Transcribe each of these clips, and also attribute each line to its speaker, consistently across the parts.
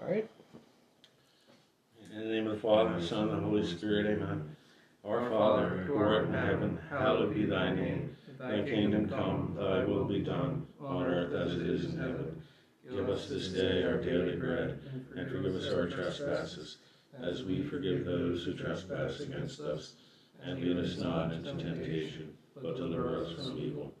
Speaker 1: All right.
Speaker 2: In the name of the Father, the Son, and the Holy Spirit, amen. Our Father, who art in heaven, hallowed be thy name. Thy kingdom come, thy will be done, on earth as it is in heaven. Give us this day our daily bread, and forgive us our trespasses, as we forgive those who trespass against us. And lead us not into temptation, but deliver us from evil.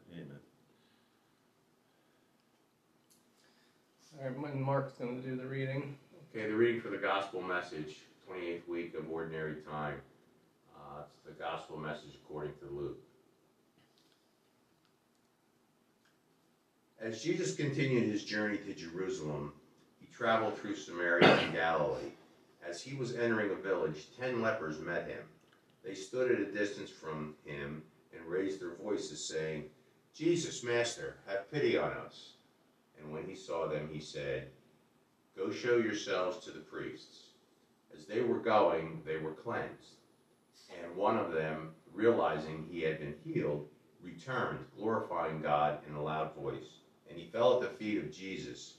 Speaker 1: All right, and Mark's going to do the reading.
Speaker 3: Okay, the reading for the gospel message, 28th week of ordinary time. Uh, it's the gospel message according to Luke. As Jesus continued his journey to Jerusalem, he traveled through Samaria and Galilee. As he was entering a village, ten lepers met him. They stood at a distance from him and raised their voices, saying, Jesus, Master, have pity on us. And when he saw them, he said, Go show yourselves to the priests. As they were going, they were cleansed. And one of them, realizing he had been healed, returned, glorifying God in a loud voice. And he fell at the feet of Jesus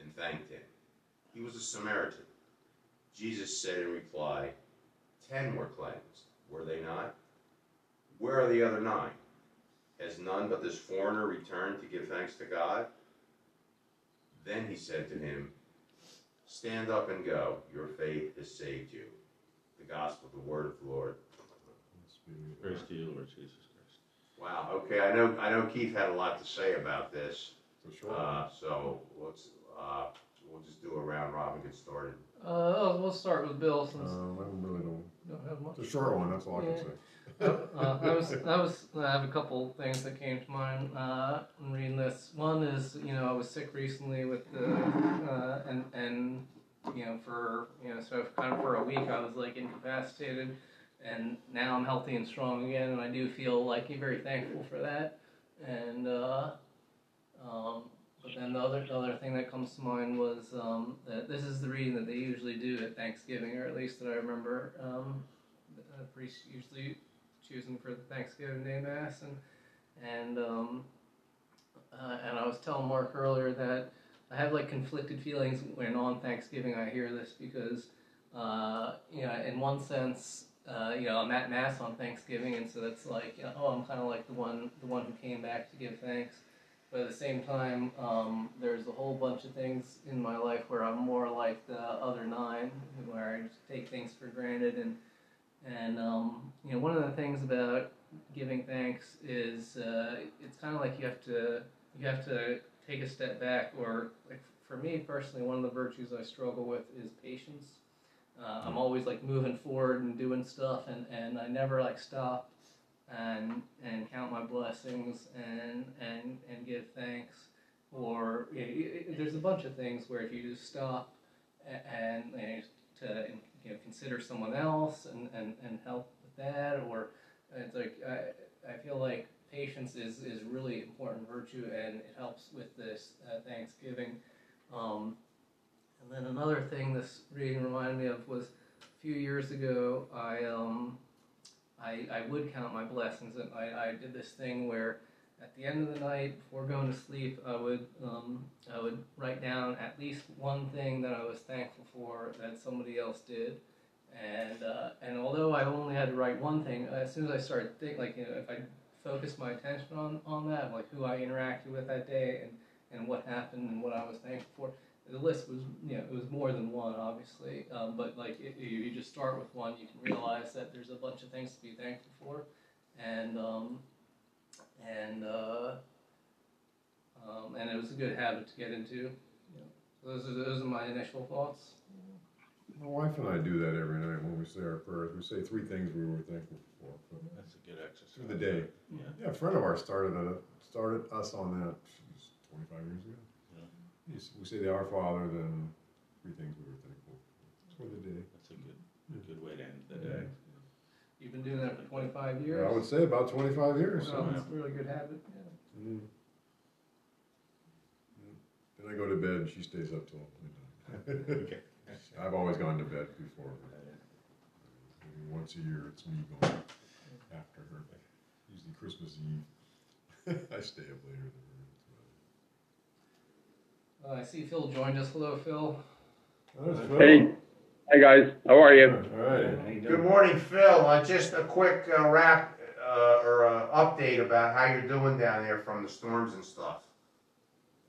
Speaker 3: and thanked him. He was a Samaritan. Jesus said in reply, Ten were cleansed, were they not? Where are the other nine? Has none but this foreigner returned to give thanks to God? Then he said to him, Stand up and go. Your faith has saved you. The gospel, the word of the Lord.
Speaker 2: Praise to you, Lord Jesus Christ.
Speaker 3: Wow. Okay, I know. I know Keith had a lot to say about this.
Speaker 4: For sure.
Speaker 3: Uh, so let's. Uh, we'll just do a round robin, get started.
Speaker 1: Uh, we'll start with Bill since
Speaker 4: Um, I really don't.
Speaker 1: you don't have much.
Speaker 4: It's a short one. That's all I can say.
Speaker 1: Uh, I was, I was, I have a couple things that came to mind uh, in reading this. One is, you know, I was sick recently with the, uh, and and you know, for you know, so kind of for a week I was like incapacitated, and now I'm healthy and strong again, and I do feel like very thankful for that. And uh, um, but then the other the other thing that comes to mind was um, that this is the reading that they usually do at Thanksgiving, or at least that I remember. Um, the priest usually choosing for the Thanksgiving Day Mass, and and um, uh, and I was telling Mark earlier that I have like conflicted feelings when on Thanksgiving I hear this because uh, you know in one sense uh, you know I'm at Mass on Thanksgiving, and so that's like you know, oh I'm kind of like the one the one who came back to give thanks. But at the same time, um, there's a whole bunch of things in my life where I'm more like the other nine, where I just take things for granted and and um, you know, one of the things about giving thanks is uh, it's kind of like you have to you have to take a step back, or like for me personally, one of the virtues I struggle with is patience. Uh, I'm always like moving forward and doing stuff, and, and I never like stop and and count my blessings and and and give thanks. Or you know, there's a bunch of things where if you just stop and, and to you know consider someone else and, and, and help with that or it's like I, I feel like patience is, is really important virtue and it helps with this uh, Thanksgiving. Um, and then another thing this reading reminded me of was a few years ago I um, I, I would count my blessings and I, I did this thing where at the end of the night before going to sleep I would um, I would write down at least one thing that I was thankful for that somebody else did. And uh, and although I only had to write one thing as soon as I started thinking like you know if I focused my attention on, on that like who I interacted with that day and, and what happened and what I was thankful for the list was you know it was more than one obviously. Um, but like you, you just start with one you can realize that there's a bunch of things to be thankful for. And um, and uh, um, and it was a good habit to get into you know. so those are those are my initial thoughts
Speaker 4: My wife and I do that every night when we say our prayers. We say three things we were thankful for for-
Speaker 2: That's a good exercise.
Speaker 4: through the day.
Speaker 2: Yeah.
Speaker 4: Yeah, a friend of ours started a, started us on that 25 years ago.
Speaker 2: Yeah.
Speaker 4: We say the Our Father, then three things we were thankful for. for the day.
Speaker 2: That's a good, a good way to end the day.
Speaker 1: You've been doing that for 25 years
Speaker 4: I would say about 25 years.
Speaker 1: well,
Speaker 4: So.
Speaker 1: it's a really good habit yeah.
Speaker 4: Mm. Then I go to bed and she stays up till midnight.
Speaker 2: Okay.
Speaker 4: I've always gone to bed before her. Maybe once a year it's me going after her. Usually Christmas Eve. I stay up later than her.
Speaker 1: Uh, I see Phil joined us. Hello, Phil.
Speaker 4: That's Phil.
Speaker 5: Hey, hi guys, how are you?
Speaker 4: All right.
Speaker 3: Good morning, Phil. Uh, just a quick uh, wrap uh, or uh, update about how you're doing down there from the storms and stuff.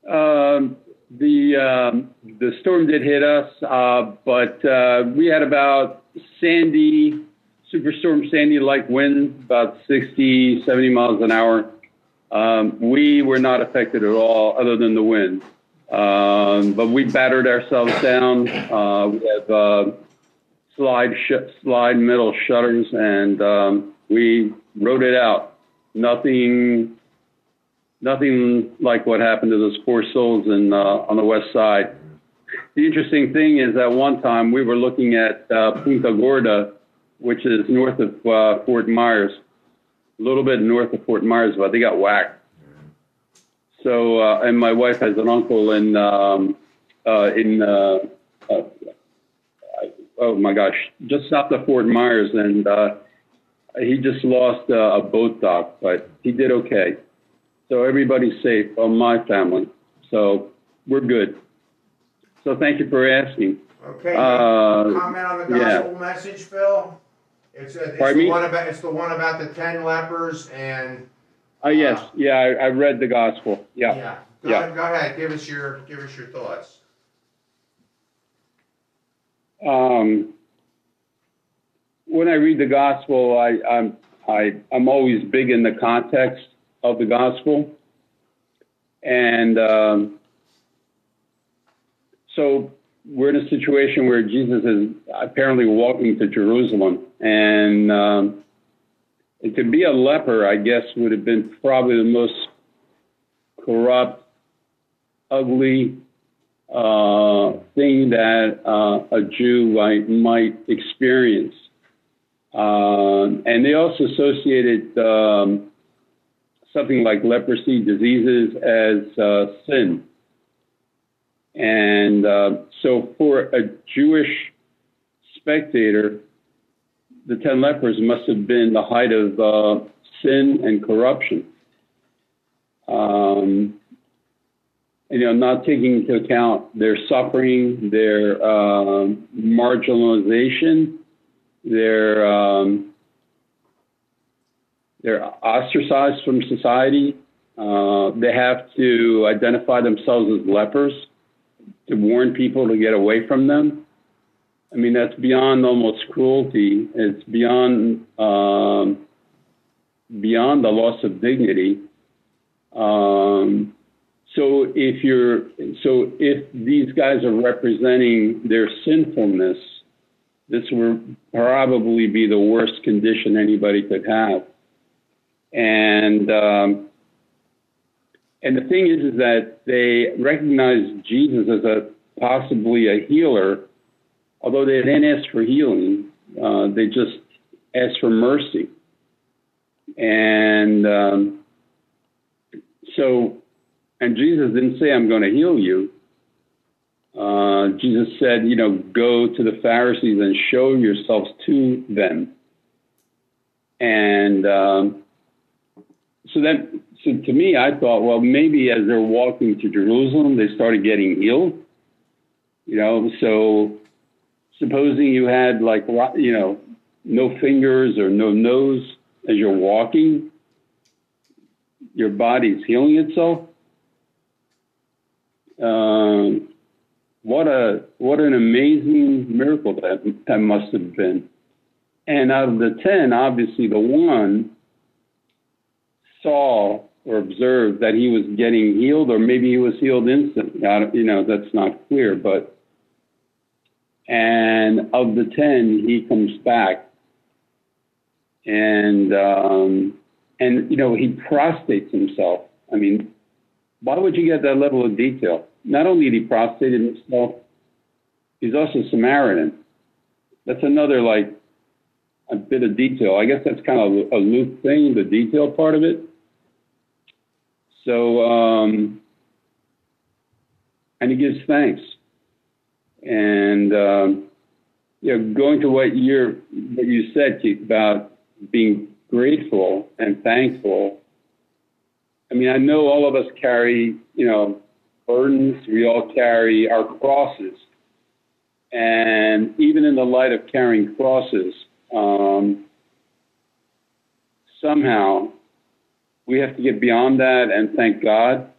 Speaker 5: Um, the um, the storm did hit us, uh, but uh, we had about Sandy, Superstorm Sandy like winds, about 60, 70 miles an hour. Um, we were not affected at all, other than the wind. Um, but we battered ourselves down. Uh, we have uh, slide sh- slide metal shutters, and um, we rode it out. Nothing nothing like what happened to those poor souls in, uh, on the west side. The interesting thing is that one time we were looking at uh, Punta Gorda, which is north of uh, Fort Myers, a little bit north of Fort Myers, but they got whacked. So, uh, and my wife has an uncle in um, uh, in uh, uh, oh my gosh, just south of Fort Myers, and uh, he just lost uh, a boat dock, but he did okay. So everybody's safe on my family. So we're good. So thank you for asking.
Speaker 3: Okay.
Speaker 5: Uh,
Speaker 3: comment on the
Speaker 5: yeah.
Speaker 3: gospel message, Phil. It's, uh, it's the
Speaker 5: me?
Speaker 3: one about it's the one about the ten lepers and
Speaker 5: Oh yes, yeah, I, I read the gospel. Yeah.
Speaker 3: yeah. Go,
Speaker 5: Yeah.
Speaker 3: Ahead, go ahead. Give us your give us your thoughts.
Speaker 5: Um, when I read the gospel, I, I'm I, I'm always big in the context of the gospel, and um, so we're in a situation where Jesus is apparently walking to Jerusalem, and um, and to be a leper, I guess, would have been probably the most corrupt, ugly uh, thing that uh, a Jew might, might experience. Um, and they also associated um, something like leprosy diseases as uh, sin. And uh, so for a Jewish spectator, the ten lepers must have been the height of uh, sin and corruption. Um, you know, not taking into account their suffering, their um, marginalization, their um, they're ostracized from society. Uh, they have to identify themselves as lepers to warn people to get away from them. I mean, that's beyond almost cruelty. It's beyond um, beyond the loss of dignity. Um, so if you're so if these guys are representing their sinfulness, this would probably be the worst condition anybody could have. And um, and the thing is, is that they recognize Jesus as a possibly a healer, although they didn't ask for healing. Uh, they just asked for mercy. And um, so, and Jesus didn't say, "I'm going to heal you." Uh, Jesus said, you know, go to the Pharisees and show yourselves to them. And um, so that, so to me, I thought, well, maybe as they're walking to Jerusalem, they started getting ill. You know, so supposing you had like, you know, no fingers or no nose as you're walking, your body's healing itself. Um, what a what an amazing miracle that that must have been. And out of the ten, obviously the one saw or observed that he was getting healed, or maybe he was healed instantly. You know, that's not clear. But and of the ten, he comes back, and um, and you know he prostrates himself. I mean, why would you get that level of detail? Not only did he prostrate himself, he's also Samaritan. That's another like a bit of detail. I guess that's kind of a Luke thing, the detail part of it. So, um, and he gives thanks. And um, you know, going to what you what you said about being grateful and thankful. I mean, I know all of us carry, you know, burdens. We all carry our crosses. And even in the light of carrying crosses, um, somehow we have to get beyond that and thank God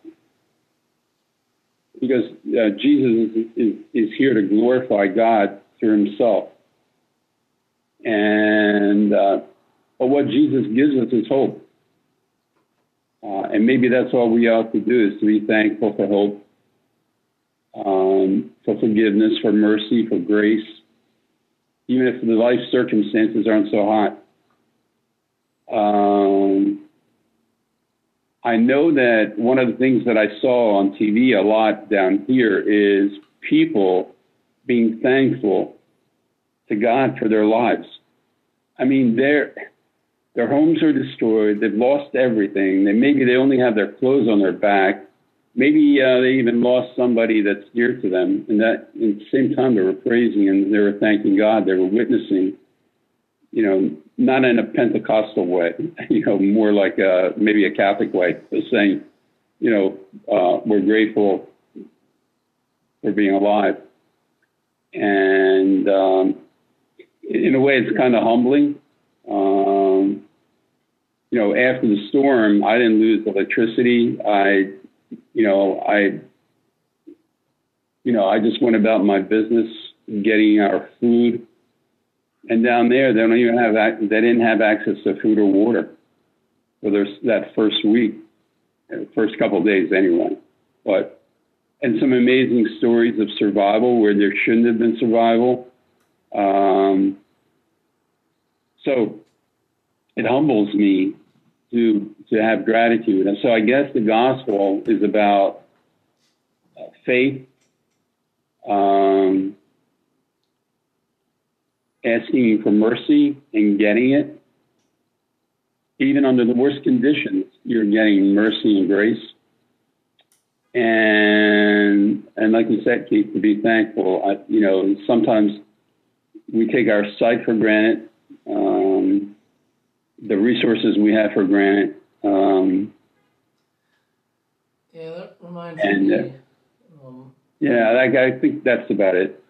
Speaker 5: because uh, Jesus is, is, here to glorify God through himself. And uh, but what Jesus gives us is hope. Uh, and maybe that's all we ought to do is to be thankful for hope, um, for forgiveness, for mercy, for grace, even if the life circumstances aren't so hot. Um, I know that one of the things that I saw on TV a lot down here is people being thankful to God for their lives. I mean, their their homes are destroyed. They've lost everything. They maybe they only have their clothes on their back. Maybe uh, they even lost somebody that's dear to them. And that, at the same time, they were praising and they were thanking God. They were witnessing. You know, not in a Pentecostal way. You know, more like a, maybe a Catholic way, of saying, you know, uh, we're grateful for being alive. And um, in a way, it's kind of humbling. Um, you know, after the storm, I didn't lose electricity. I, you know, I, you know, I just went about my business, getting our food. And down there, they don't even have they didn't have access to food or water for their, that first week, first couple of days anyway. But and some amazing stories of survival where there shouldn't have been survival. Um, so it humbles me to to have gratitude. And so I guess the gospel is about uh, faith, um, asking you for mercy and getting it. Even under the worst conditions, you're getting mercy and grace. And and like you said, Keith, to be thankful. I, you know, sometimes we take our sight for granted um, the resources we have for granted. Um,
Speaker 1: yeah, that reminds
Speaker 5: and,
Speaker 1: me.
Speaker 5: Uh,
Speaker 1: um,
Speaker 5: yeah, I, I think that's about it.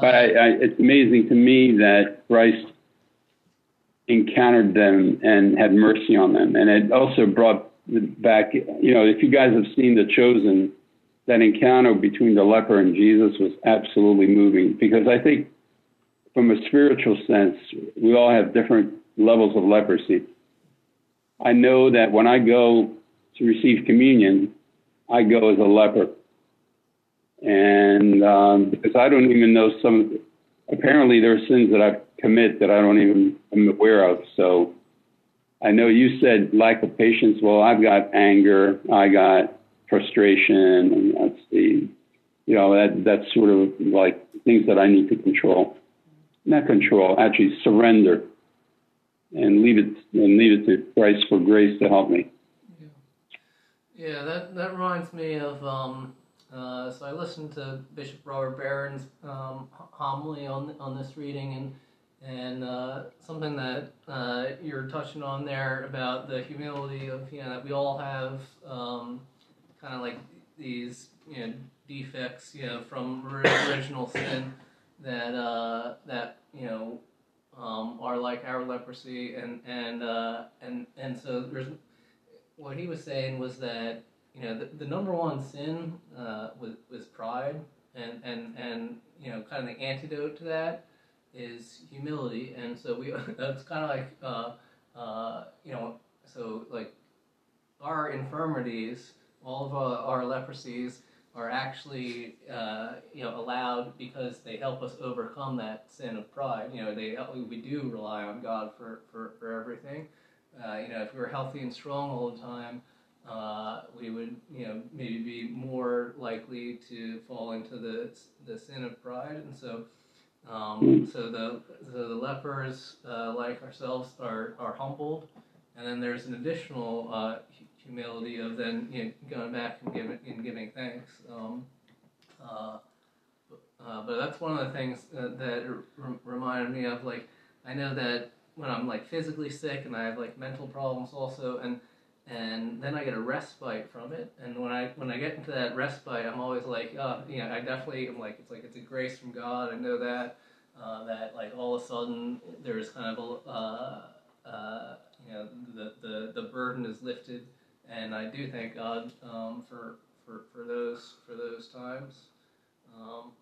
Speaker 5: But I, I, it's amazing to me that Christ encountered them and had mercy on them, and it also brought back. You know, if you guys have seen The Chosen, that encounter between the leper and Jesus was absolutely moving because I think from a spiritual sense, we all have different levels of leprosy. I know that when I go to receive communion, I go as a leper. And um, because I don't even know some, apparently there are sins that I commit that I don't even am aware of. So I know you said lack of patience. Well, I've got anger, I got frustration, and that's the, you know, that that's sort of like things that I need to control not control, actually surrender and leave it and leave it to Christ for grace to help me.
Speaker 1: Yeah, that that reminds me of um, uh, so I listened to Bishop Robert Barron's um, homily on on this reading and and uh, something that uh, you're touching on there about the humility of you know that we all have um, kind of like these you know defects you know from original sin that uh, that you know um, are like our leprosy, and and uh, and and so there's what he was saying was that you know the, the number one sin uh, was was pride, and and and you know kind of the antidote to that is humility, and so we that's kind of like uh, uh, you know so like our infirmities, all of our, our leprosies are actually uh, you know allowed because they help us overcome that sin of pride. You know, they we do rely on God for for, for everything. Uh, you know, if we were healthy and strong all the time, uh, we would you know maybe be more likely to fall into the the sin of pride, and so. Um, so the so the lepers, uh, like ourselves, are, are humbled, and then there's an additional uh, humility of then you know, going back and giving and giving thanks. Um, uh, uh, but that's one of the things that, that r- reminded me of like I know that when I'm like physically sick and I have like mental problems also, and and then I get a respite from it. And when I when I get into that respite, I'm always like, oh, you know, I definitely am like, it's like it's a grace from God. I know that uh, that like all of a sudden there's kind of a uh, uh, you know the, the the burden is lifted, and I do thank God um, for for for those for those times. Um,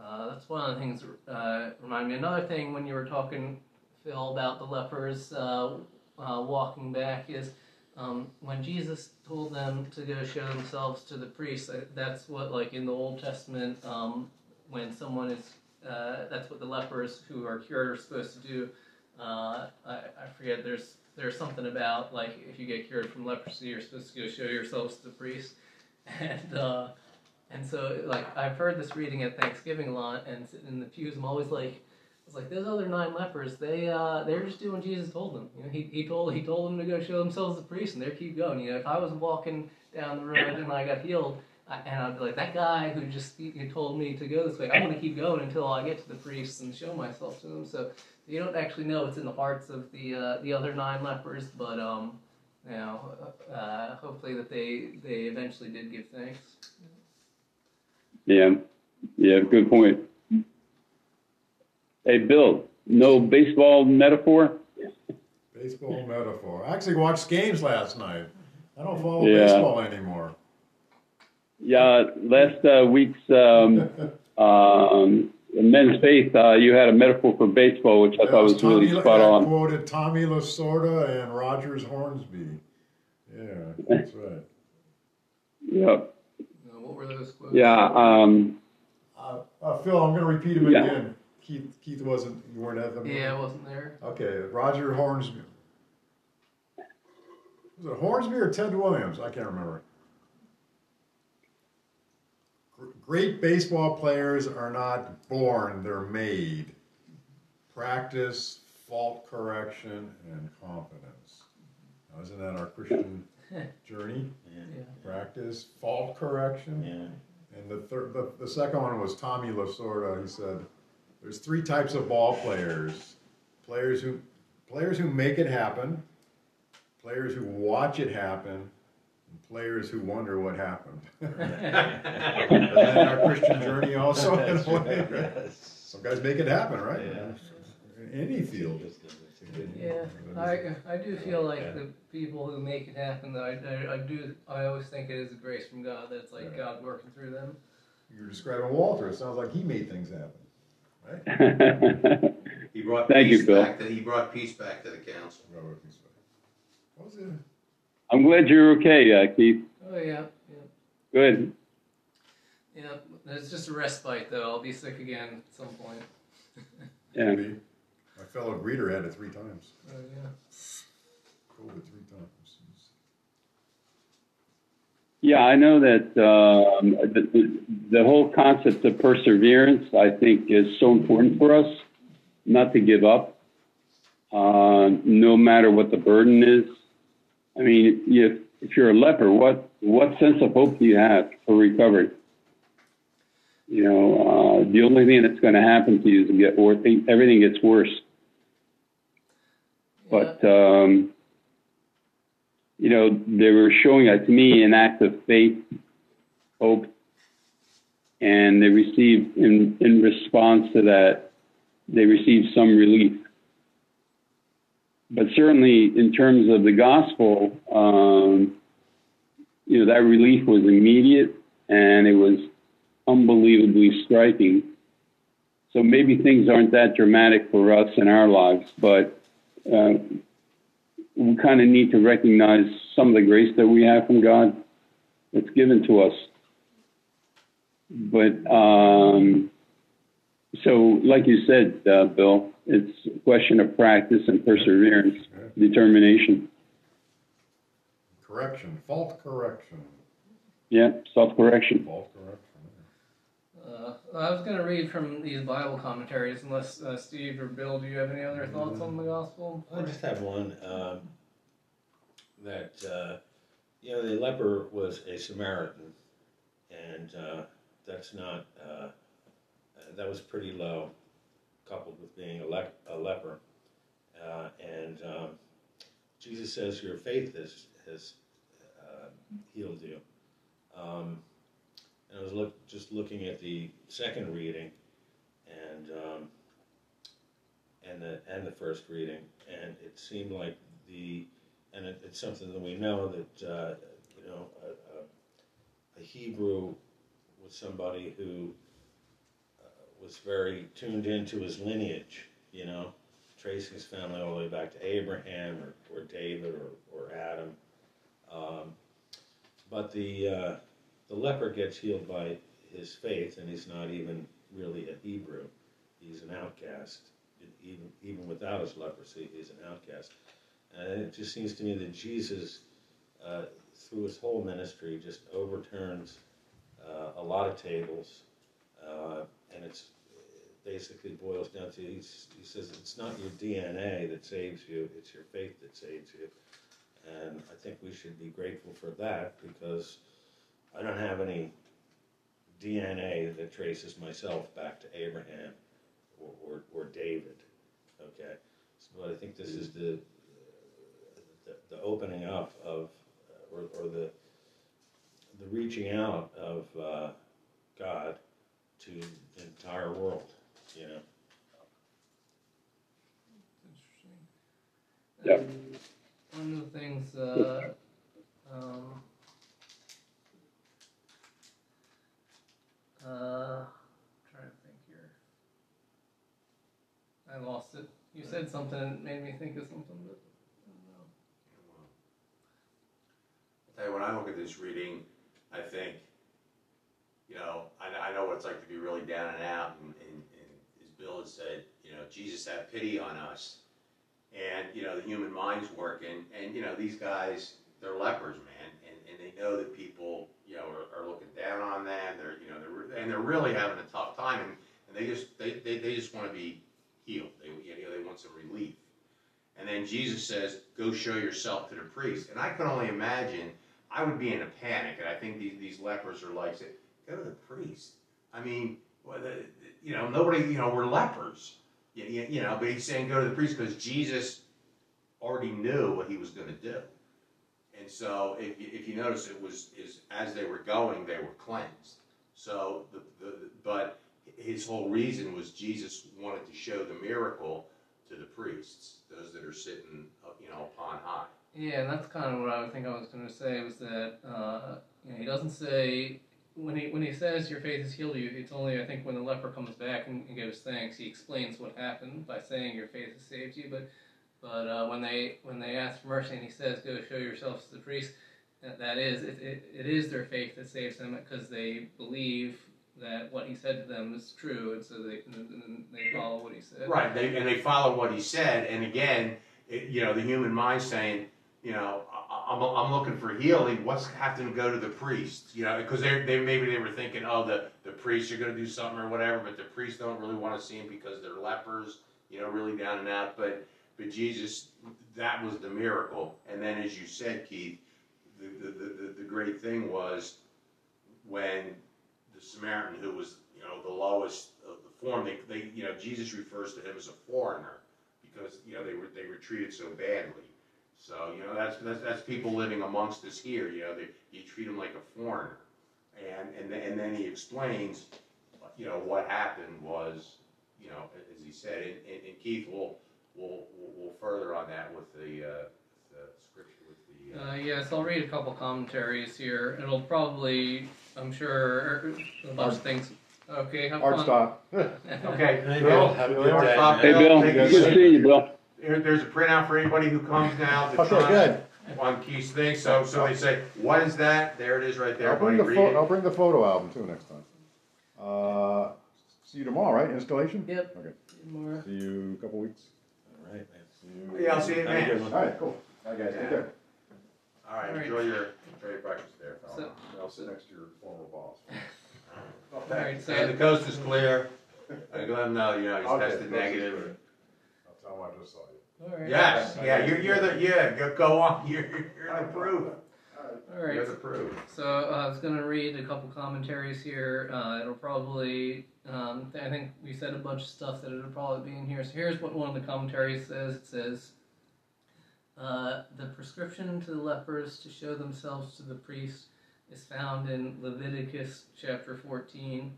Speaker 1: uh, that's one of the things uh, remind me. Another thing when you were talking, Phil, about the lepers uh, uh, walking back is um, when Jesus told them to go show themselves to the priests. That's what, like in the Old Testament, um, when someone is, uh, that's what the lepers who are cured are supposed to do. Uh, I, I forget. There's there's something about like if you get cured from leprosy, you're supposed to go show yourselves to the priest, and uh, and so like I've heard this reading at Thanksgiving a lot, and in the pews I'm always like it's like those other nine lepers, they uh, they're just doing Jesus told them. You know, he, he told he told them to go show themselves to the priest, and they keep going. You know, if I was walking down the road and I got healed, I, and I'd be like, that guy who just told me to go this way, I'm going to keep going until I get to the priest and show myself to them. So you don't actually know what's in the hearts of the uh, the other nine lepers, but um, you know, uh, hopefully that they they eventually did give thanks.
Speaker 5: Yeah, yeah, good point. Hey, Bill, no baseball metaphor?
Speaker 4: Baseball metaphor. I actually watched games last night. I don't follow
Speaker 5: Yeah.
Speaker 4: baseball anymore.
Speaker 5: Yeah, last uh, week's um, um, men's faith, uh, you had a metaphor for baseball, which I
Speaker 4: That
Speaker 5: thought was really
Speaker 4: Tommy-
Speaker 5: spot
Speaker 4: I
Speaker 5: on.
Speaker 4: quoted Tommy Lasorda and Rogers Hornsby. Yeah, that's right.
Speaker 5: Yep.
Speaker 1: Uh, what were those quotes?
Speaker 5: Yeah. Um,
Speaker 4: Uh, uh, Phil, I'm going to repeat him
Speaker 5: Yeah.
Speaker 4: again. Keith, Keith wasn't. You weren't at them.
Speaker 1: Yeah, I wasn't there.
Speaker 4: Okay, Roger Hornsby. Was it Hornsby or Ted Williams? I can't remember. Great baseball players are not born, they're made. Practice, fault correction, and confidence. Now, isn't that our Christian journey?
Speaker 2: Yeah.
Speaker 1: Yeah.
Speaker 4: Practice, fault correction.
Speaker 2: Yeah.
Speaker 4: And the third, the, the second one was Tommy Lasorda. He said, "There's three types of ball players: players who, players who make it happen, players who watch it happen, and players who wonder what happened." Isn't that our Christian journey also? in a way? Some guys make it happen, right?
Speaker 2: Yeah.
Speaker 4: In any field.
Speaker 1: Yeah, I I do feel like the people who make it happen. Though I, I, I do I always think it is a grace from God. That's like
Speaker 4: Yeah.
Speaker 1: God working through them.
Speaker 4: You're describing Walter. It sounds like he made things happen, right?
Speaker 3: He brought
Speaker 5: Thank you,
Speaker 3: peace
Speaker 5: Bill.
Speaker 3: back. To, he brought peace back to the council.
Speaker 4: Robert Peace. What was it?
Speaker 5: I'm glad you're okay, uh, Keith.
Speaker 1: Oh yeah, yeah,
Speaker 5: Good.
Speaker 1: yeah. It's just a respite though. I'll be sick again at some point.
Speaker 5: Yeah.
Speaker 4: Maybe. My fellow greeter had it three times.
Speaker 1: Oh yeah.
Speaker 4: COVID three times.
Speaker 5: Yeah, I know that um, the, the, whole concept of perseverance, I think, is so important for us not to give up, uh, no matter what the burden is. I mean, if, if you're a leper, what, what sense of hope do you have for recovery? You know, uh, the only thing that's going to happen to you is to get worse. Everything gets worse. But um, you know, they were showing uh, to me an act of faith, hope, and they received in in response to that, they received some relief. But certainly, in terms of the gospel, um, you know, that relief was immediate and it was unbelievably striking. So maybe things aren't that dramatic for us in our lives, but uh, we kind of need to recognize some of the grace that we have from God that's given to us. But um, so, like you said, uh, Bill, it's a question of practice and perseverance, determination.
Speaker 4: Correction, fault correction,
Speaker 5: Yeah, self correction.
Speaker 4: fault correction.
Speaker 1: Uh, I was going to read from these Bible commentaries, unless uh, Steve or Bill, do you have any other thoughts on the gospel?
Speaker 2: I just have one um, that uh, you know the leper was a Samaritan, and uh, that's not uh, that was pretty low, coupled with being a, le- a leper, uh, and um, Jesus says, "Your faith has has uh, healed you." Um, and I was look, just looking at the second reading, and um, and the and the first reading, and it seemed like the and it, it's something that we know that uh, you know a, a, a Hebrew was somebody who uh, was very tuned into his lineage, you know, tracing his family all the way back to Abraham or, or David or, or Adam. Um, but the uh, the leper gets healed by his faith, and he's not even really a Hebrew. He's an outcast. Even even without his leprosy, he's an outcast. And it just seems to me that Jesus, uh, through his whole ministry, just overturns uh, a lot of tables, uh, and it's basically boils down to he says it's not your DNA that saves you, it's your faith that saves you. And I think we should be grateful for that because I don't have any DNA that traces myself back to Abraham or, or, or David. Okay, so, but I think this is the the, the opening up of or, or the the reaching out of uh, God to the entire world. You know.
Speaker 1: Interesting.
Speaker 5: Yep.
Speaker 1: One of the things, uh, um, uh, trying to think here. I lost it. You said something that made me think of something, but I don't know.
Speaker 3: I'll tell you, when I look at this reading, I think, you know, I, I know what it's like to be really down and out, and, and, and as Bill has said, you know, Jesus have pity on us. And, you know, the human mind's working, and, you know, these guys, they're lepers, man, and, and they know that people, you know, are, are looking down on them, they're, you know, they're, and they're really having a tough time, and, and they just, they, they, they just want to be healed, they, you know, they want some relief. And then Jesus says, go show yourself to the priest. And I can only imagine, I would be in a panic, and I think these, these lepers are like, say, go to the priest. I mean, well, the, you know, nobody, you know, we're lepers. You, you, you know, but he's saying go to the priest because Jesus already knew what he was going to do. And so, if you, if you notice, it was is as they were going, they were cleansed. So, the, the but his whole reason was Jesus wanted to show the miracle to the priests, those that are sitting, uh, you know, upon high.
Speaker 1: Yeah, and that's kind of what I think I was going to say was that uh, you know, he doesn't say when he when he says your faith has healed you. It's only I think when the leper comes back and, and gives thanks, he explains what happened by saying your faith has saved you. But but uh, when they when they ask for mercy and he says go show yourselves to the priest, that, that is it, it, it is their faith that saves them because they believe that what he said to them is true, and so they they follow what he said.
Speaker 3: Right, they, and they follow what he said. And again, it, you know, the human mind saying, you know, I'm, I'm looking for healing. What's have to go to the priest? You know, because they they maybe they were thinking, oh, the the priests are going to do something or whatever, but the priests don't really want to see him because they're lepers. You know, really down and out. But but Jesus, that was the miracle. And then, as you said, Keith, the the the, the great thing was when the Samaritan, who was you know the lowest of the form, they, they you know Jesus refers to him as a foreigner because you know they were they were treated so badly. So you know that's that's, that's people living amongst us here. You know they you treat them like a foreigner, and and and then he explains, you know what happened was you know as he said, and, and, and Keith will will we'll, further on that with the, uh, the scripture with the.
Speaker 1: Uh, yes, I'll read a couple commentaries here. It'll probably, I'm sure, a bunch of things. Okay, have
Speaker 4: Hard
Speaker 1: fun.
Speaker 4: stop.
Speaker 3: Okay,
Speaker 2: Hey,
Speaker 3: Bill,
Speaker 2: Bill, have a good day,
Speaker 3: Stop,
Speaker 5: Hey, Bill,
Speaker 3: Take
Speaker 5: good
Speaker 3: it
Speaker 5: to see you, Bill.
Speaker 3: There, there's a printout for anybody who comes now to
Speaker 4: Okay,
Speaker 3: try
Speaker 4: good.
Speaker 3: on Keith's thing. So, so they say, "What is that?" There it is, right there.
Speaker 4: I'll bring the
Speaker 3: Everybody
Speaker 4: pho- I'll
Speaker 3: it.
Speaker 4: bring the photo album too next time. Uh, see you tomorrow, right? Installation.
Speaker 1: Yep.
Speaker 4: Okay.
Speaker 1: More.
Speaker 4: See you a couple weeks.
Speaker 2: All right, man.
Speaker 3: Yeah, I'll see you,
Speaker 2: Have a good
Speaker 3: man.
Speaker 2: one.
Speaker 4: All right, cool. All right, guys, take care.
Speaker 3: All right,
Speaker 1: All right.
Speaker 3: enjoy your enjoy your breakfast there,
Speaker 1: So.
Speaker 4: I'll sit next to your former boss.
Speaker 1: all right, so
Speaker 3: And the coast is clear. I let him know, you know, he's
Speaker 4: Okay,
Speaker 3: tested
Speaker 4: coast is
Speaker 3: negative.
Speaker 4: I'll tell him I just saw you.
Speaker 1: all right.
Speaker 3: Yes, yeah, you're, you're the yeah. Go, go on. You're, you're the proof.
Speaker 1: All right.
Speaker 3: You're the proof.
Speaker 1: So uh, I was going to read a couple commentaries here. Uh, it'll probably, um, I think we said a bunch of stuff that it'll probably be in here. So here's what one of the commentaries says. It says, Uh, the prescription to the lepers to show themselves to the priest is found in Leviticus chapter 14.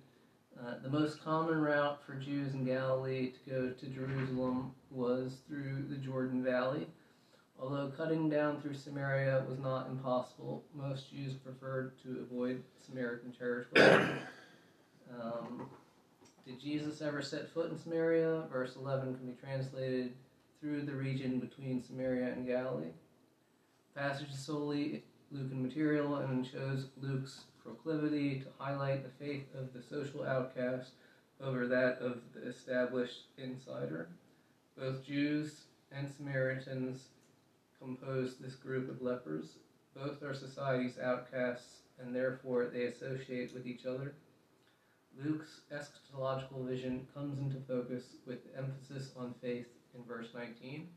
Speaker 1: Uh, the most common route for Jews in Galilee to go to Jerusalem was through the Jordan Valley. Although cutting down through Samaria was not impossible, most Jews preferred to avoid Samaritan territory. Um, did Jesus ever set foot in Samaria? Verse 11 can be translated through the region between Samaria and Galilee. The passage is solely Lucan material and shows Luke's proclivity to highlight the faith of the social outcast over that of the established insider. Both Jews and Samaritans compose this group of lepers. Both are society's outcasts, and therefore they associate with each other. Luke's eschatological vision comes into focus with emphasis on faith in verse 19.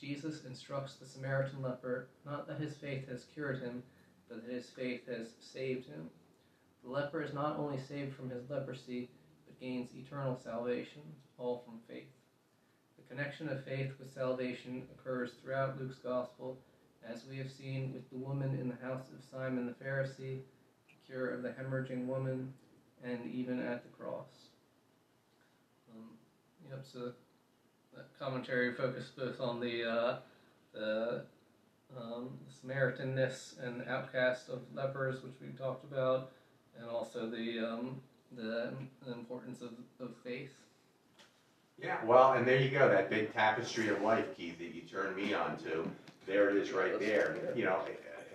Speaker 1: Jesus instructs the Samaritan leper not that his faith has cured him, but that his faith has saved him. The leper is not only saved from his leprosy, but gains eternal salvation, all from faith. The connection of faith with salvation occurs throughout Luke's Gospel, as we have seen with the woman in the house of Simon the Pharisee, the cure of the hemorrhaging woman, and even at the cross. Um, yep, so that commentary focused both on the, uh, the, um, the Samaritanness and outcast of lepers, which we talked about, and also the, um, the, the importance of, of faith.
Speaker 3: Yeah, well, and there you go, that big tapestry of life, Keith, that you turned me on to. There it is right there. You know,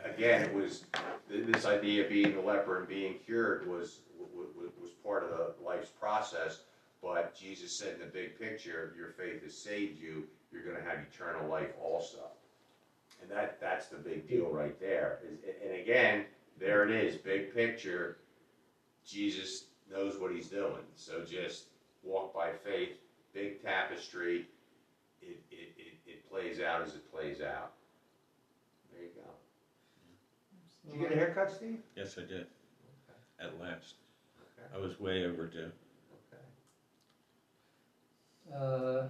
Speaker 3: again, it was, this idea of being a leper and being cured was, was, was part of the life's process. But Jesus said in the big picture, your faith has saved you, you're gonna have eternal life also. And that, that's the big deal right there. And again, there it is, big picture. Jesus knows what he's doing, so just walk by faith, big tapestry. It, it, it, it plays out as it plays out. There you go. Did you get a haircut, Steve?
Speaker 2: Yes, I did. At last. I was way overdue.
Speaker 3: Okay.
Speaker 1: Uh,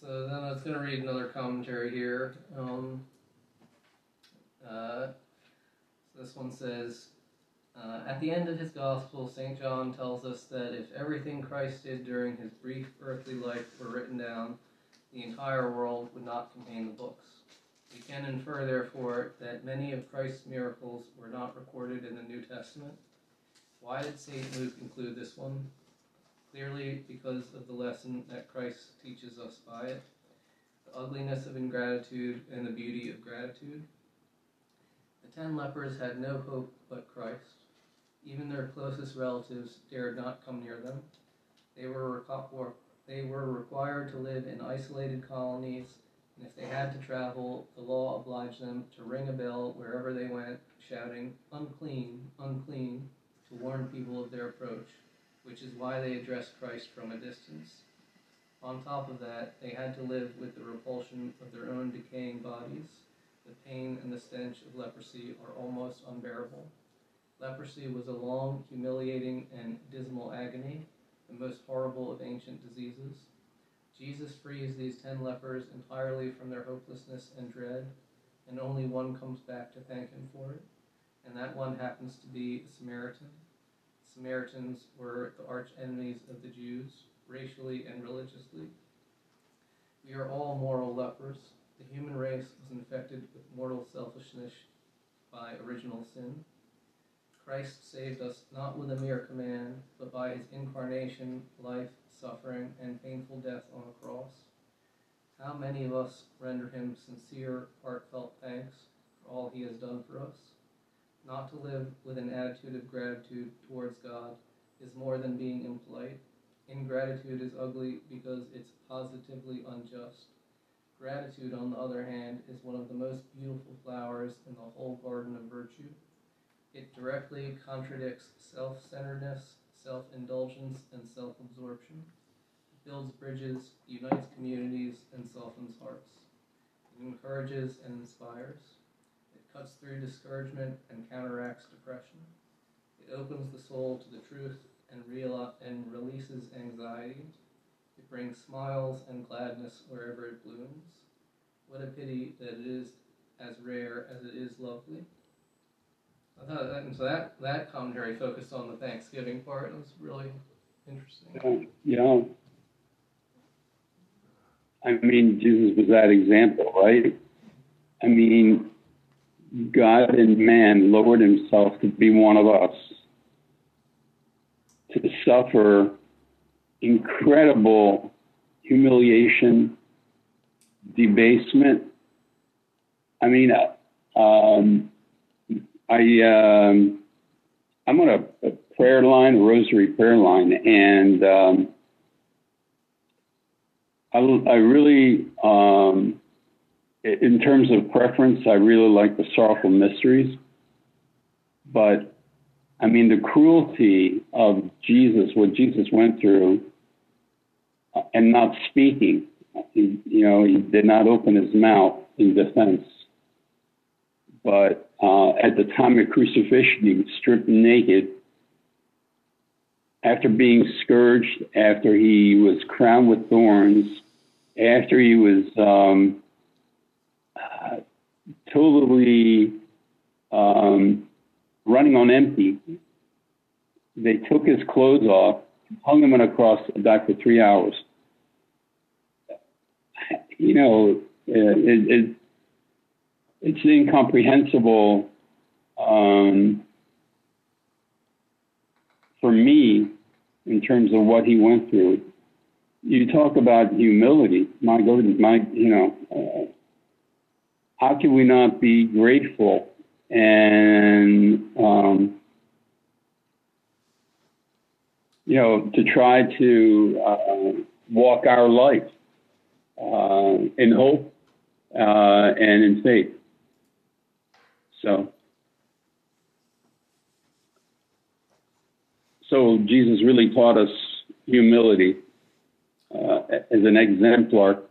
Speaker 1: so then I was going to read another commentary here. Um, uh, this one says, uh, at the end of his gospel, St. John tells us that if everything Christ did during his brief earthly life were written down, the entire world would not contain the books. We can infer, therefore, that many of Christ's miracles were not recorded in the New Testament. Why did St. Luke include this one? Clearly, because of the lesson that Christ teaches us by it the ugliness of ingratitude and the beauty of gratitude. The ten lepers had no hope but Christ. Even their closest relatives dared not come near them. They were, they were required to live in isolated colonies, and if they had to travel, the law obliged them to ring a bell wherever they went, shouting, Unclean, unclean, to warn people of their approach, which is why they addressed Christ from a distance. On top of that, they had to live with the repulsion of their own decaying bodies. The pain and the stench of leprosy are almost unbearable. Leprosy was a long, humiliating, and dismal agony, the most horrible of ancient diseases. Jesus frees these ten lepers entirely from their hopelessness and dread, and only one comes back to thank him for it, and that one happens to be a Samaritan. Samaritans were the arch enemies of the Jews, racially and religiously. We are all moral lepers. The human race was infected with mortal selfishness by original sin. Christ saved us not with a mere command, but by his incarnation, life, suffering, and painful death on the cross. How many of us render him sincere, heartfelt thanks for all he has done for us? Not to live with an attitude of gratitude towards God is more than being impolite. Ingratitude is ugly because it's positively unjust. Gratitude, on the other hand, is one of the most beautiful flowers in the whole garden of virtue. It directly contradicts self centeredness, self indulgence, and self absorption. It builds bridges, unites communities, and softens hearts. It encourages and inspires. Cuts through discouragement and counteracts depression. It opens the soul to the truth and, real- and releases anxiety. It brings smiles and gladness wherever it blooms. what a pity that it is as rare as it is lovely. I thought that, and so that, that commentary focused on the Thanksgiving part. It was really interesting.
Speaker 5: Yeah. I mean, Jesus was that example, right? I mean, God and man lowered himself to be one of us, to suffer incredible humiliation, debasement. I mean, um, I um, I'm on a, a, prayer line, a rosary prayer line, and um, I, I really, um, in terms of preference, I really like the sorrowful mysteries. But I mean, the cruelty of Jesus, what Jesus went through, uh, and not speaking. He, you know, he did not open his mouth in defense. But uh, at the time of crucifixion, he was stripped naked. After being scourged, after he was crowned with thorns, after he was um, uh, totally um, running on empty, they took his clothes off, hung him on a cross, and died for three hours. You know, it, it, it's incomprehensible um, for me in terms of what he went through. You talk about humility. My God, my you know, uh, how can we not be grateful and um, you know to try to uh, walk our life uh, in hope uh, and in faith. So, so Jesus really taught us humility uh, as an exemplar.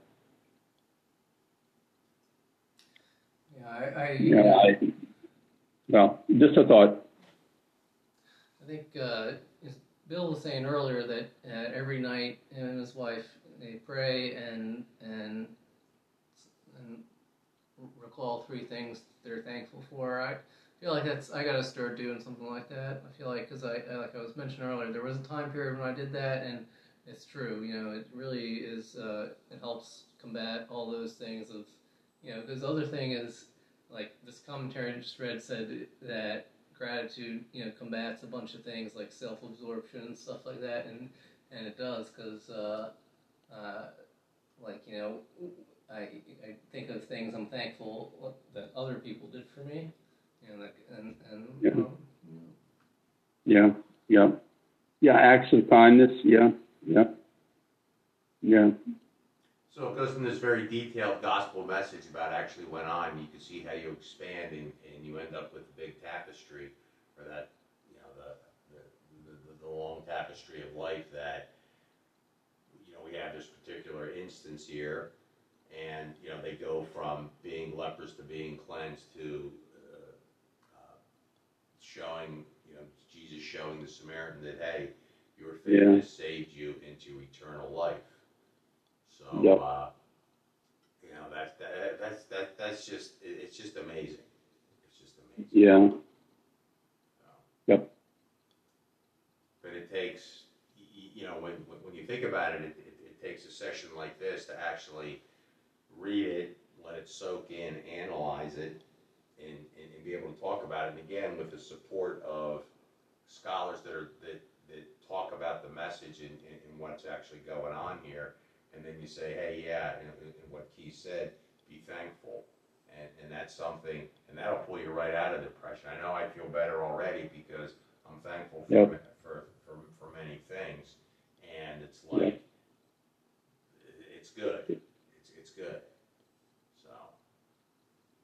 Speaker 1: Yeah, I,
Speaker 5: you I, well, just a thought.
Speaker 1: I think uh, Bill was saying earlier that uh, every night him and his wife they pray and and and recall three things they're thankful for. I feel like that's I gotta start doing something like that. I feel like because I, I like I was mentioning earlier, there was a time period when I did that, and it's true. You know, it really is. Uh, it helps combat all those things of you know. Because the other thing is like this commentary I just read said that gratitude you know combats a bunch of things like self-absorption and stuff like that, and and it does because. Uh, uh, like you know, I I think of things I'm thankful that other people did for me, and and and
Speaker 5: yeah. Um, yeah, yeah, yeah. Acts of kindness. Yeah, yeah, yeah.
Speaker 3: So it goes from this very detailed gospel message about actually went on. You can see how you expand and, and you end up with the big tapestry, or that you know the the, the, the long tapestry of life that you know we have this particular instance here, and you know they go from being lepers to being cleansed to uh, uh, showing, you know, Jesus showing the Samaritan that hey, your faith yeah. has saved you into eternal life. So, yep. uh, you know, that, that that's that that's just it's just amazing. It's just amazing.
Speaker 5: Yeah. So, yep.
Speaker 3: But it takes, you know, when when you think about it, it takes a session like this to actually read it, let it soak in, analyze it, and, and, and be able to talk about it. And again, with the support of scholars that are that, that talk about the message and, and what's actually going on here. And then you say, hey, yeah, and, and what Keith said, be thankful. And, and that's something, and that'll pull you right out of depression. I know I feel better already because I'm thankful for, yep. for, for, for many things. And it's like, yep good. It's, it's good. So,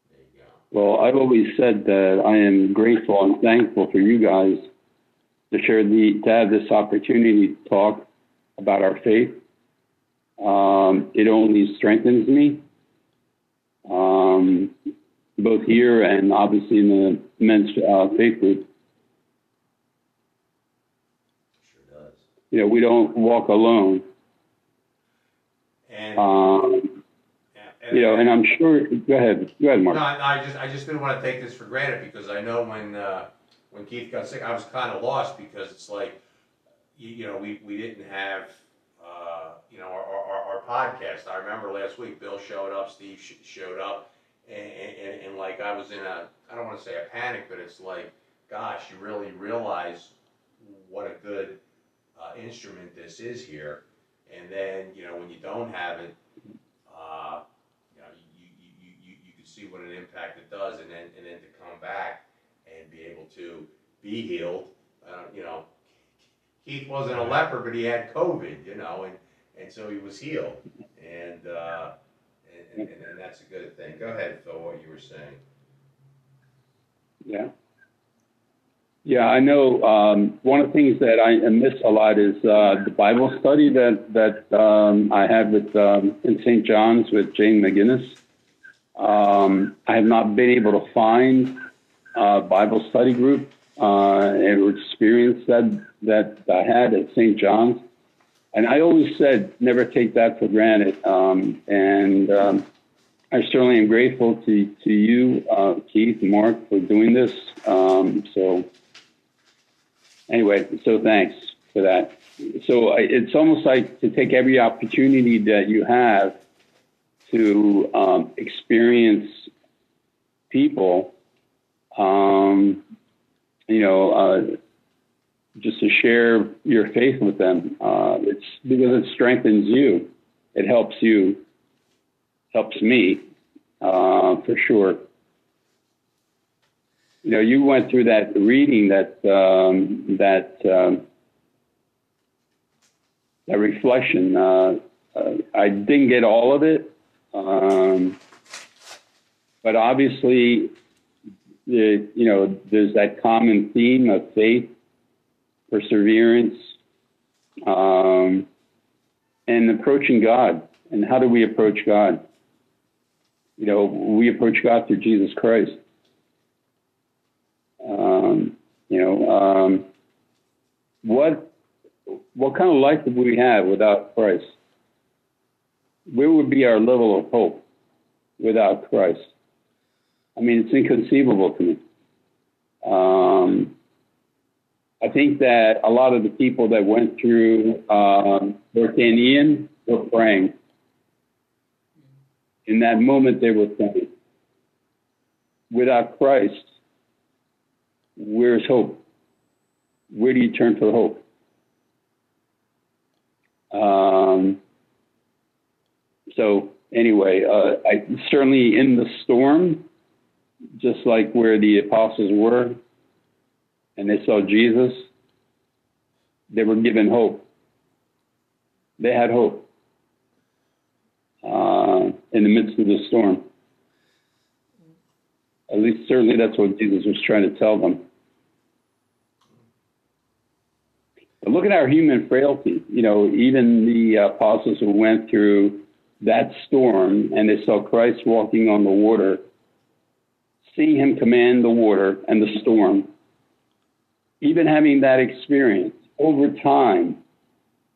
Speaker 3: there you go.
Speaker 5: Well, I've always said that I am grateful and thankful for you guys to share the to have this opportunity to talk about our faith. Um, it only strengthens me, um, both here and obviously in the men's uh, faith group.
Speaker 3: Sure does.
Speaker 5: You know, we don't walk alone.
Speaker 3: And, um, And-
Speaker 5: you know, and I'm sure. Go ahead, go ahead,
Speaker 3: No,
Speaker 5: Mark.
Speaker 3: I, I just, I just didn't want to take this for granted because I know when, uh, when Keith got sick, I was kind of lost because it's like, you, you know, we, we didn't have, uh, you know, our, our, our podcast. I remember last week, Bill showed up, Steve sh- showed up, and, and, and like I was in a, I don't want to say a panic, but it's like, gosh, you really realize what a good uh, instrument this is here. And then, you know, when you don't have it, uh, you know, you, you, you, you, can see what an impact it does, and then, and then to come back and be able to be healed. Uh, you know, Keith wasn't a leper, but he had COVID, you know, and, and so he was healed. And, uh, and, and, and that's a good thing. Go ahead, Phil, what you were saying.
Speaker 5: Yeah. Yeah, I know. Um, one of the things that I miss a lot is uh, the Bible study that that um, I had with um, in St. John's with Jane McGinnis. Um, I have not been able to find a Bible study group uh, experience that that I had at St. John's, and I always said never take that for granted. Um, and um, I certainly am grateful to to you, uh, Keith Mark, for doing this. Um, so anyway, so thanks for that. So I- it's almost like to take every opportunity that you have to um, experience people, um, you know, uh, just to share your faith with them. Uh, it's because it strengthens you. It helps you, helps me, uh, for sure you know, you went through that reading that um, that um, that reflection. Uh, uh, I didn't get all of it, um, but obviously, the, you know, there's that common theme of faith, perseverance, um, and approaching God. And how do we approach God? You know, we approach God through Jesus Christ. Um, you know, um, what what kind of life would we have without Christ? Where would be our level of hope without Christ? I mean, it's inconceivable to me. Um, I think that a lot of the people that went through um, Hurricane Ian were praying. In that moment, they were praying. Without Christ, where's hope? Where do you turn for hope? Um, so anyway, uh, I certainly in the storm, just like where the apostles were, and they saw Jesus, they were given hope. They had hope uh, in the midst of the storm. At least, certainly, that's what Jesus was trying to tell them. But look at our human frailty. You know, even the apostles who went through that storm and they saw Christ walking on the water, seeing him command the water and the storm, even having that experience over time,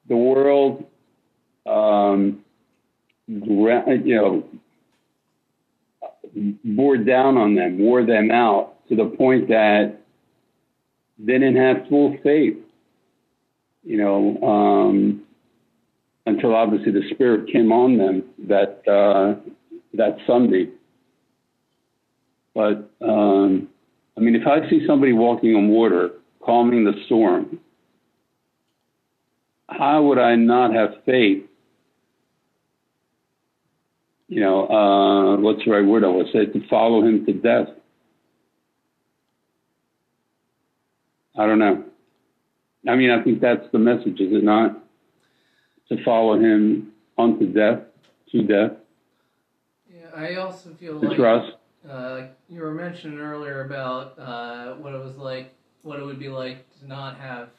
Speaker 5: the world, um, you know, bore down on them, wore them out to the point that they didn't have full faith, you know, um, until obviously the Spirit came on them that uh, that Sunday. But um, I mean, if I see somebody walking on water, calming the storm, how would I not have faith you know, uh, what's the right word I would say, to follow him to death. I don't know. I mean, I think that's the message, is it not? To follow him unto death, to death,
Speaker 1: Yeah, I also feel
Speaker 5: to
Speaker 1: like
Speaker 5: trust.
Speaker 1: Uh, you were mentioning earlier about uh, what it was like, what it would be like to not have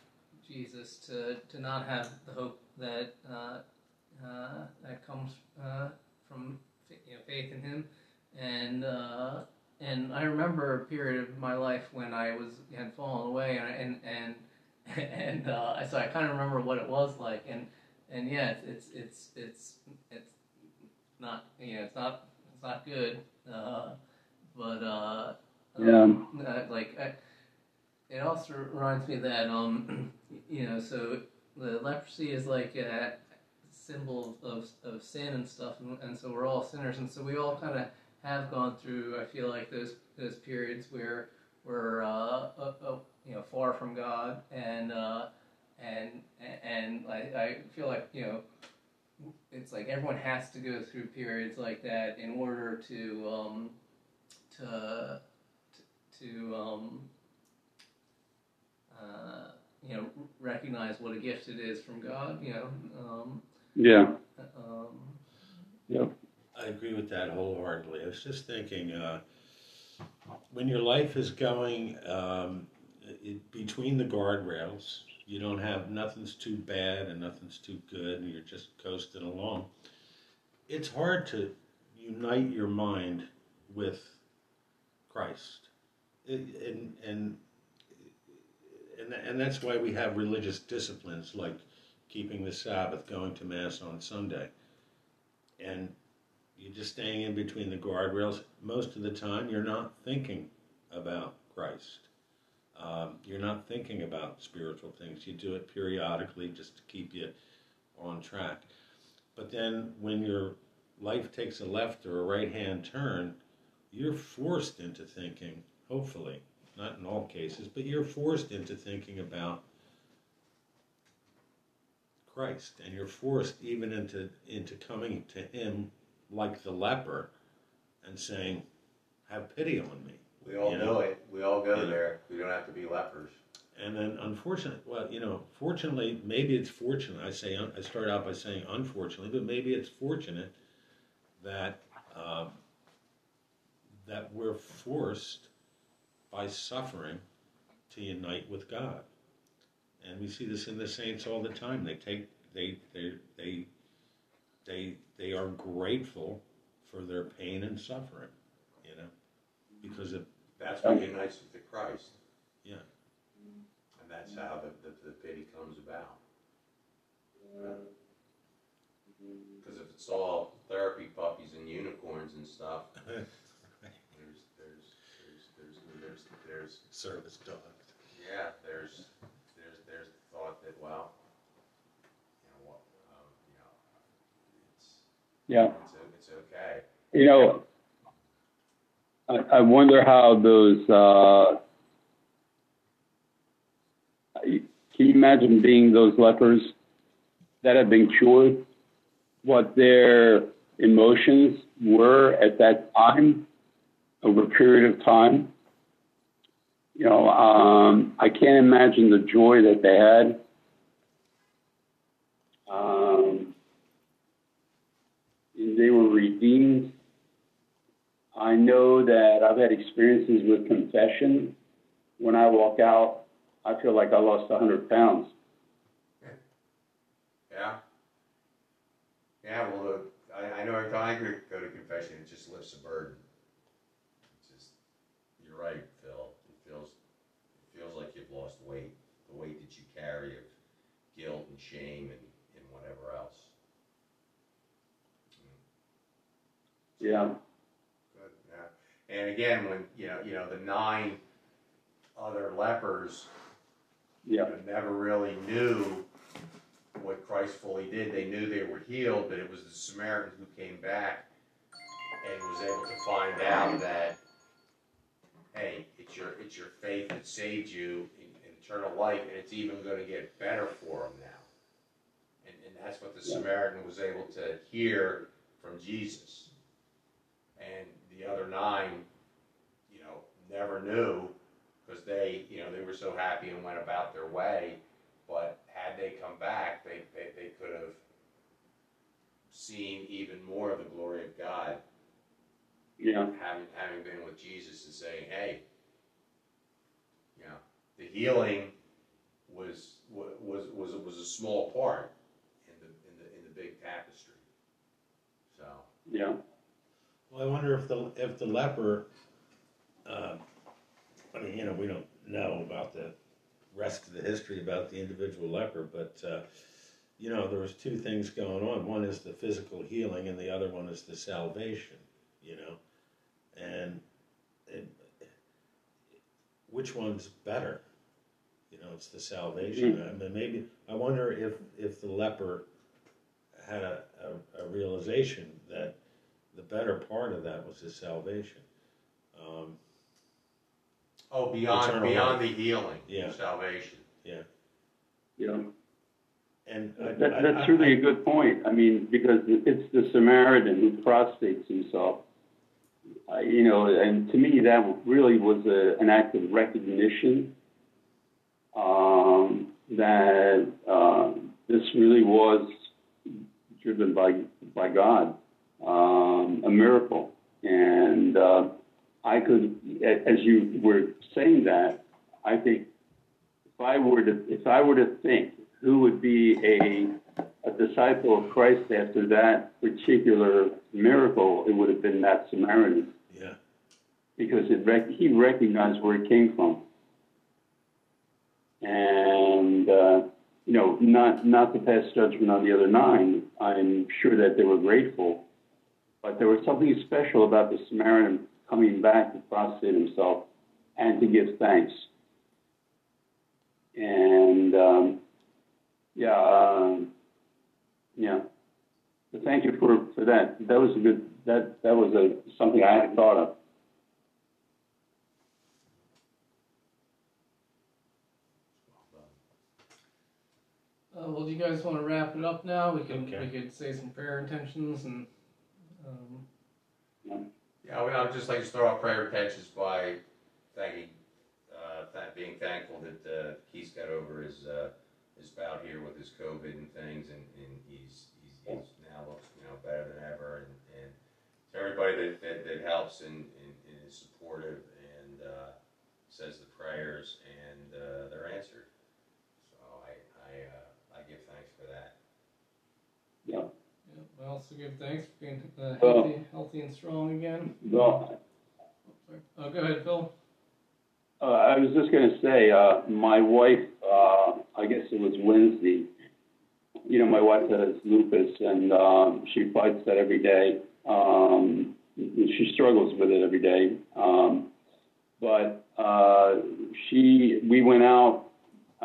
Speaker 1: Jesus, to, to not have the hope that uh, uh, that comes uh, from you know, faith in Him, and uh, and I remember a period of my life when I was had fallen away, and and and, and so I kind of remember what it was like, and and yeah, it's it's it's it's, it's not you know it's not it's not good. But uh,
Speaker 5: Yeah.
Speaker 1: um, uh, like I, it also reminds me that um you know so the leprosy is like a symbol of, of sin and stuff, and, and so we're all sinners, and so we all kind of have gone through. I feel like those those periods where we're uh, uh, uh, you know far from God, and uh, and and I, I feel like you know it's like everyone has to go through periods like that in order to um, to to, to um, uh, you know recognize what a gift it is from God. You know. Um,
Speaker 5: Yeah.
Speaker 1: um,
Speaker 5: Yep.
Speaker 2: I agree with that wholeheartedly. I was just thinking, uh, when your life is going um, it, between the guardrails, you don't have nothing's too bad and nothing's too good, and you're just coasting along. It's hard to unite your mind with Christ, and and and and that's why we have religious disciplines like keeping the Sabbath, going to Mass on Sunday, and you're just staying in between the guardrails. Most of the time, you're not thinking about Christ. Um, you're not thinking about spiritual things. You do it periodically just to keep you on track. But then, when your life takes a left or a right hand turn, you're forced into thinking, hopefully, not in all cases, but you're forced into thinking about Christ, and you're forced even into into coming to Him like the leper and saying, "Have pity on me."
Speaker 3: We all
Speaker 2: You
Speaker 3: know
Speaker 2: know?
Speaker 3: it. We all go
Speaker 2: Yeah.
Speaker 3: there. We don't have to be lepers.
Speaker 2: And then, unfortunately, well, you know, fortunately, maybe it's fortunate. I say I start out by saying unfortunately, but maybe it's fortunate that um, that we're forced by suffering to unite with God. And we see this in the saints all the time. They take they they they they they are grateful for their pain and suffering, you know, because of
Speaker 3: That's what unites with the Christ.
Speaker 2: Yeah.
Speaker 3: And that's how the, the, the pity comes about. Mm-hmm. Because if it's all therapy puppies and unicorns and stuff, there's there's there's there's there's there's
Speaker 2: service dog.
Speaker 3: yeah there's there's there's the thought that well you know what um, you know it's
Speaker 5: Yeah.
Speaker 3: it's it's okay
Speaker 5: You know, I, I wonder how those. Uh, can you imagine being those lepers that have been cured? What their emotions were at that time, over a period of time. You know, um, I can't imagine the joy that they had. Um, they were redeemed. I know that I've had experiences with confession. When I walk out, I feel like I lost 100 pounds.
Speaker 3: yeah yeah well I, I know every time I go go to confession it just lifts a burden it's just you're right Phil it feels it feels like you've lost weight the weight that you carry of guilt and shame and, and whatever else
Speaker 5: Yeah.
Speaker 3: Good, yeah. And again, when, you know, you know, the nine other lepers
Speaker 5: Yeah.
Speaker 3: you know, never really knew what Christ fully did. They knew they were healed, but it was the Samaritan who came back and was able to find out that, hey, it's your it's your faith that saved you eternal life, and it's even going to get better for them now. And, and that's what the
Speaker 5: Yeah.
Speaker 3: Samaritan was able to hear from Jesus. And the other nine, you know, never knew because they, you know, they were so happy and went about their way. But had they come back, they, they, they could have seen even more of the glory of God,
Speaker 5: Yeah.
Speaker 3: having having been with Jesus and saying, "Hey, the healing was was was was a small part in the in the in the big tapestry." So
Speaker 5: Yeah.
Speaker 2: Well, I wonder if the if the leper, uh, I mean, you know, we don't know about the rest of the history about the individual leper, but uh, you know, there was two things going on. One is the physical healing, and the other one is the salvation. You know, and it, which one's better? You know, it's the salvation.
Speaker 5: Mm.
Speaker 2: I mean, maybe I wonder if if the leper had a, a, a realization that the better part of that was his salvation. Um,
Speaker 3: Oh, beyond beyond
Speaker 2: life.
Speaker 3: the healing,
Speaker 2: Yeah.
Speaker 3: salvation.
Speaker 5: yeah, know,
Speaker 2: and I,
Speaker 5: that,
Speaker 2: I-
Speaker 5: that's
Speaker 2: I-
Speaker 5: really a good point. I mean, because it's the Samaritan who prostrates himself. Uh, you know, and to me, that really was a, an act of recognition um, that uh, this really was driven by by God, um, a miracle. And uh, I could, as you were saying that, I think if I were to if I were to think who would be a a disciple of Christ after that particular miracle, it would have been that Samaritan
Speaker 2: yeah,
Speaker 5: because it he recognized where it came from. And, uh, you know, not, not to pass judgment on the other nine, I'm sure that they were grateful. But there was something special about the Samaritan coming back to prostrate himself and to give thanks. And, um, yeah, um, yeah. So thank you for, for that. That was a good, that, that was a, something I hadn't thought of.
Speaker 1: Uh, well, do you guys want to wrap it up now? We could
Speaker 2: Okay.
Speaker 1: we could say some prayer intentions and. Um,
Speaker 3: Yeah, I would, I would just like to start off prayer intentions by thanking, uh, th- being thankful that uh, Keith got over his uh, his bout here with his COVID and things, and, and he's, he's he's now looks you know better than ever, and, and to everybody that, that, that helps and, and, and is supportive and uh, says the prayers and uh, they're answered. So I I, uh, I give thanks for that.
Speaker 1: yeah, I also give thanks for being uh, healthy, healthy and strong again.
Speaker 5: Well,
Speaker 1: Oh, go ahead, Phil.
Speaker 5: uh, I was just going to say, uh, my wife, uh, I guess it was Wednesday. You know, my wife has lupus, and um, she fights that every day. Um, she struggles with it every day. Um, but uh, she, we went out.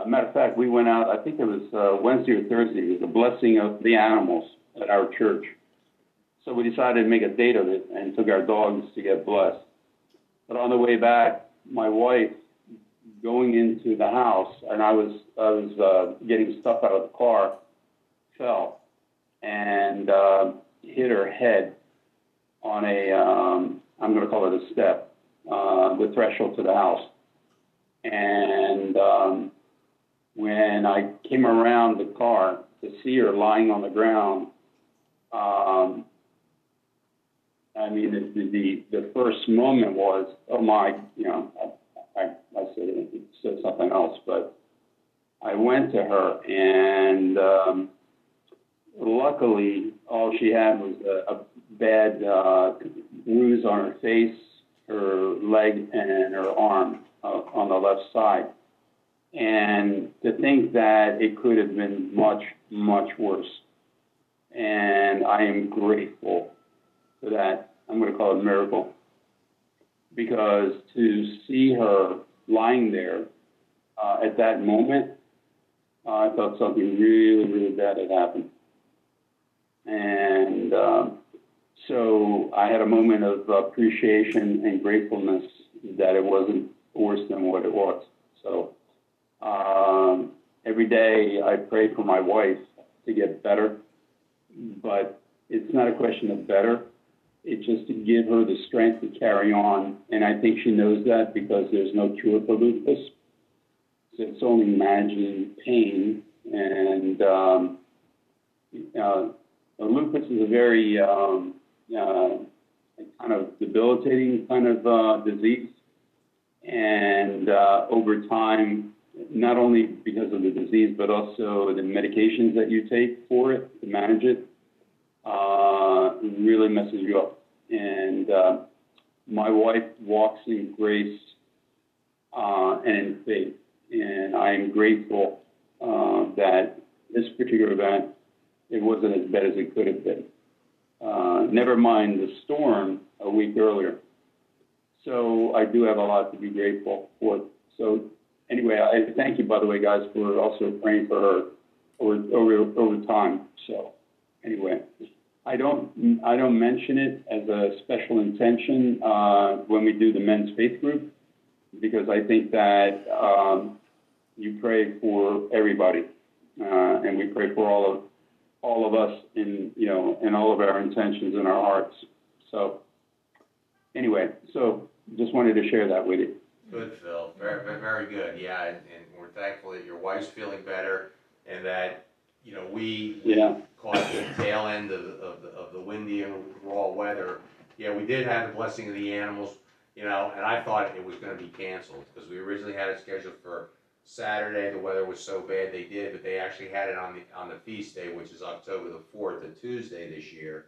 Speaker 5: A matter of fact, we went out. I think it was uh, Wednesday or Thursday. It was a blessing of the animals at our church. So we decided to make a date of it and took our dogs to get blessed. But on the way back, my wife going into the house, and I was I was uh, getting stuff out of the car, fell and uh, hit her head on a um, I'm going to call it a step, uh, the threshold to the house. And um, when I came around the car to see her lying on the ground, um, I mean, the, the, the first moment was, oh my, you know, I, I, I said, said something else, but I went to her and, um, luckily all she had was a, a bad, uh, bruise on her face, her leg and her arm uh, on the left side. And to think that it could have been much, much worse. And I am grateful for that. I'm going to call it a miracle. Because to see her lying there uh, at that moment, uh, I thought something really, really bad had happened. And um, so I had a moment of appreciation and gratefulness that it wasn't worse than what it was. So um, every day I pray for my wife to get better, but it's not a question of better. It's just to give her the strength to carry on. And I think she knows that because there's no cure for lupus. So it's only managing pain. And um, uh, lupus is a very um, uh, kind of debilitating kind of uh, disease. And uh, over time, not only because of the disease, but also the medications that you take for it to manage it, uh, really messes you up. And uh, my wife walks in grace uh, and in faith, and I am grateful uh, that this particular event, it wasn't as bad as it could have been. Uh, never mind the storm a week earlier. So I do have a lot to be grateful for. So anyway, I thank you, by the way, guys, for also praying for her over over over time. So anyway, I don't I don't mention it as a special intention uh, when we do the men's faith group because I think that um, you pray for everybody, uh, and we pray for all of all of us in you know in all of our intentions in our hearts. So anyway, so just wanted to share that with you.
Speaker 3: Good, Phil. Very, very, good. Yeah, and, and we're thankful that your wife's feeling better and that, you know, we
Speaker 5: Yeah.
Speaker 3: caught the tail end of, the- of, the, of the windy and raw weather. Yeah, we did have the blessing of the animals, you know, and I thought it was gonna be canceled because we originally had it scheduled for Saturday. The weather was so bad they did, but they actually had it on the, on the feast day, which is October the fourth, a Tuesday this year.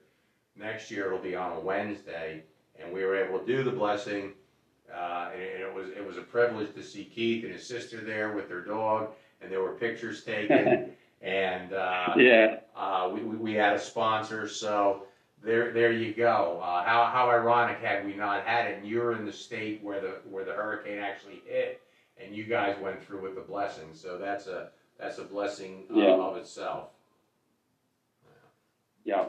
Speaker 3: Next year it'll be on a Wednesday, and we were able to do the blessing. Uh, and it was, it was a privilege to see Keith and his sister there with their dog, and there were pictures taken. And, uh,
Speaker 5: Yeah.
Speaker 3: uh, we, we, we had a sponsor, so there, there you go. Uh, how, how ironic had we not had it, and you're in the state where the, where the hurricane actually hit, and you guys went through with the blessing, so that's a, that's a blessing uh,
Speaker 5: Yeah.
Speaker 3: of itself.
Speaker 5: Yeah.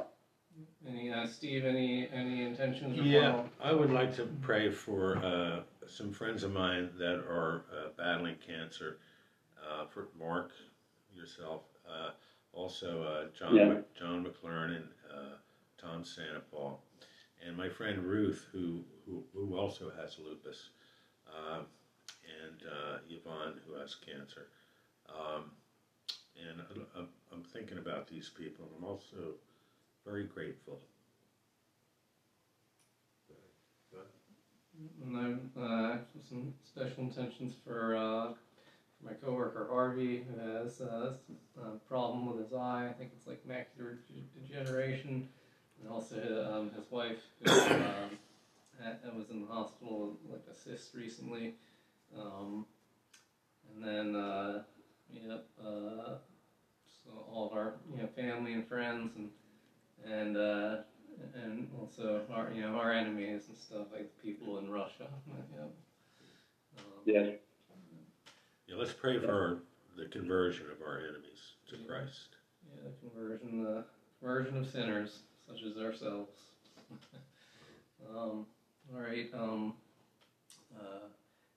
Speaker 1: Any uh, Steve? Any any intentions? Or
Speaker 2: Yeah,
Speaker 1: follow-
Speaker 2: I would like to pray for uh, some friends of mine that are uh, battling cancer. Uh, for Mark, yourself, uh, also uh, John
Speaker 5: Yeah.
Speaker 2: Mc- John McLaren and uh, Tom Santapaul, and my friend Ruth, who who, who also has lupus, uh, and uh, Yvonne, who has cancer. Um, and I- I'm, I'm thinking about these people. I'm also very grateful.
Speaker 1: And then uh, some special intentions for uh, my coworker Harvey, who has uh, a problem with his eye. I think it's like macular degeneration, and also um, his wife, who um, was in the hospital with like a cyst recently. Um, and then, uh, yep, uh, so all of our you know family and friends and and uh, and also our you know our enemies and stuff like the people in Russia. Yep. Um,
Speaker 5: Yeah.
Speaker 2: Yeah, let's pray for the conversion of our enemies to Christ.
Speaker 1: Yeah, the conversion, the conversion of sinners such as ourselves. um, all right. Um, uh,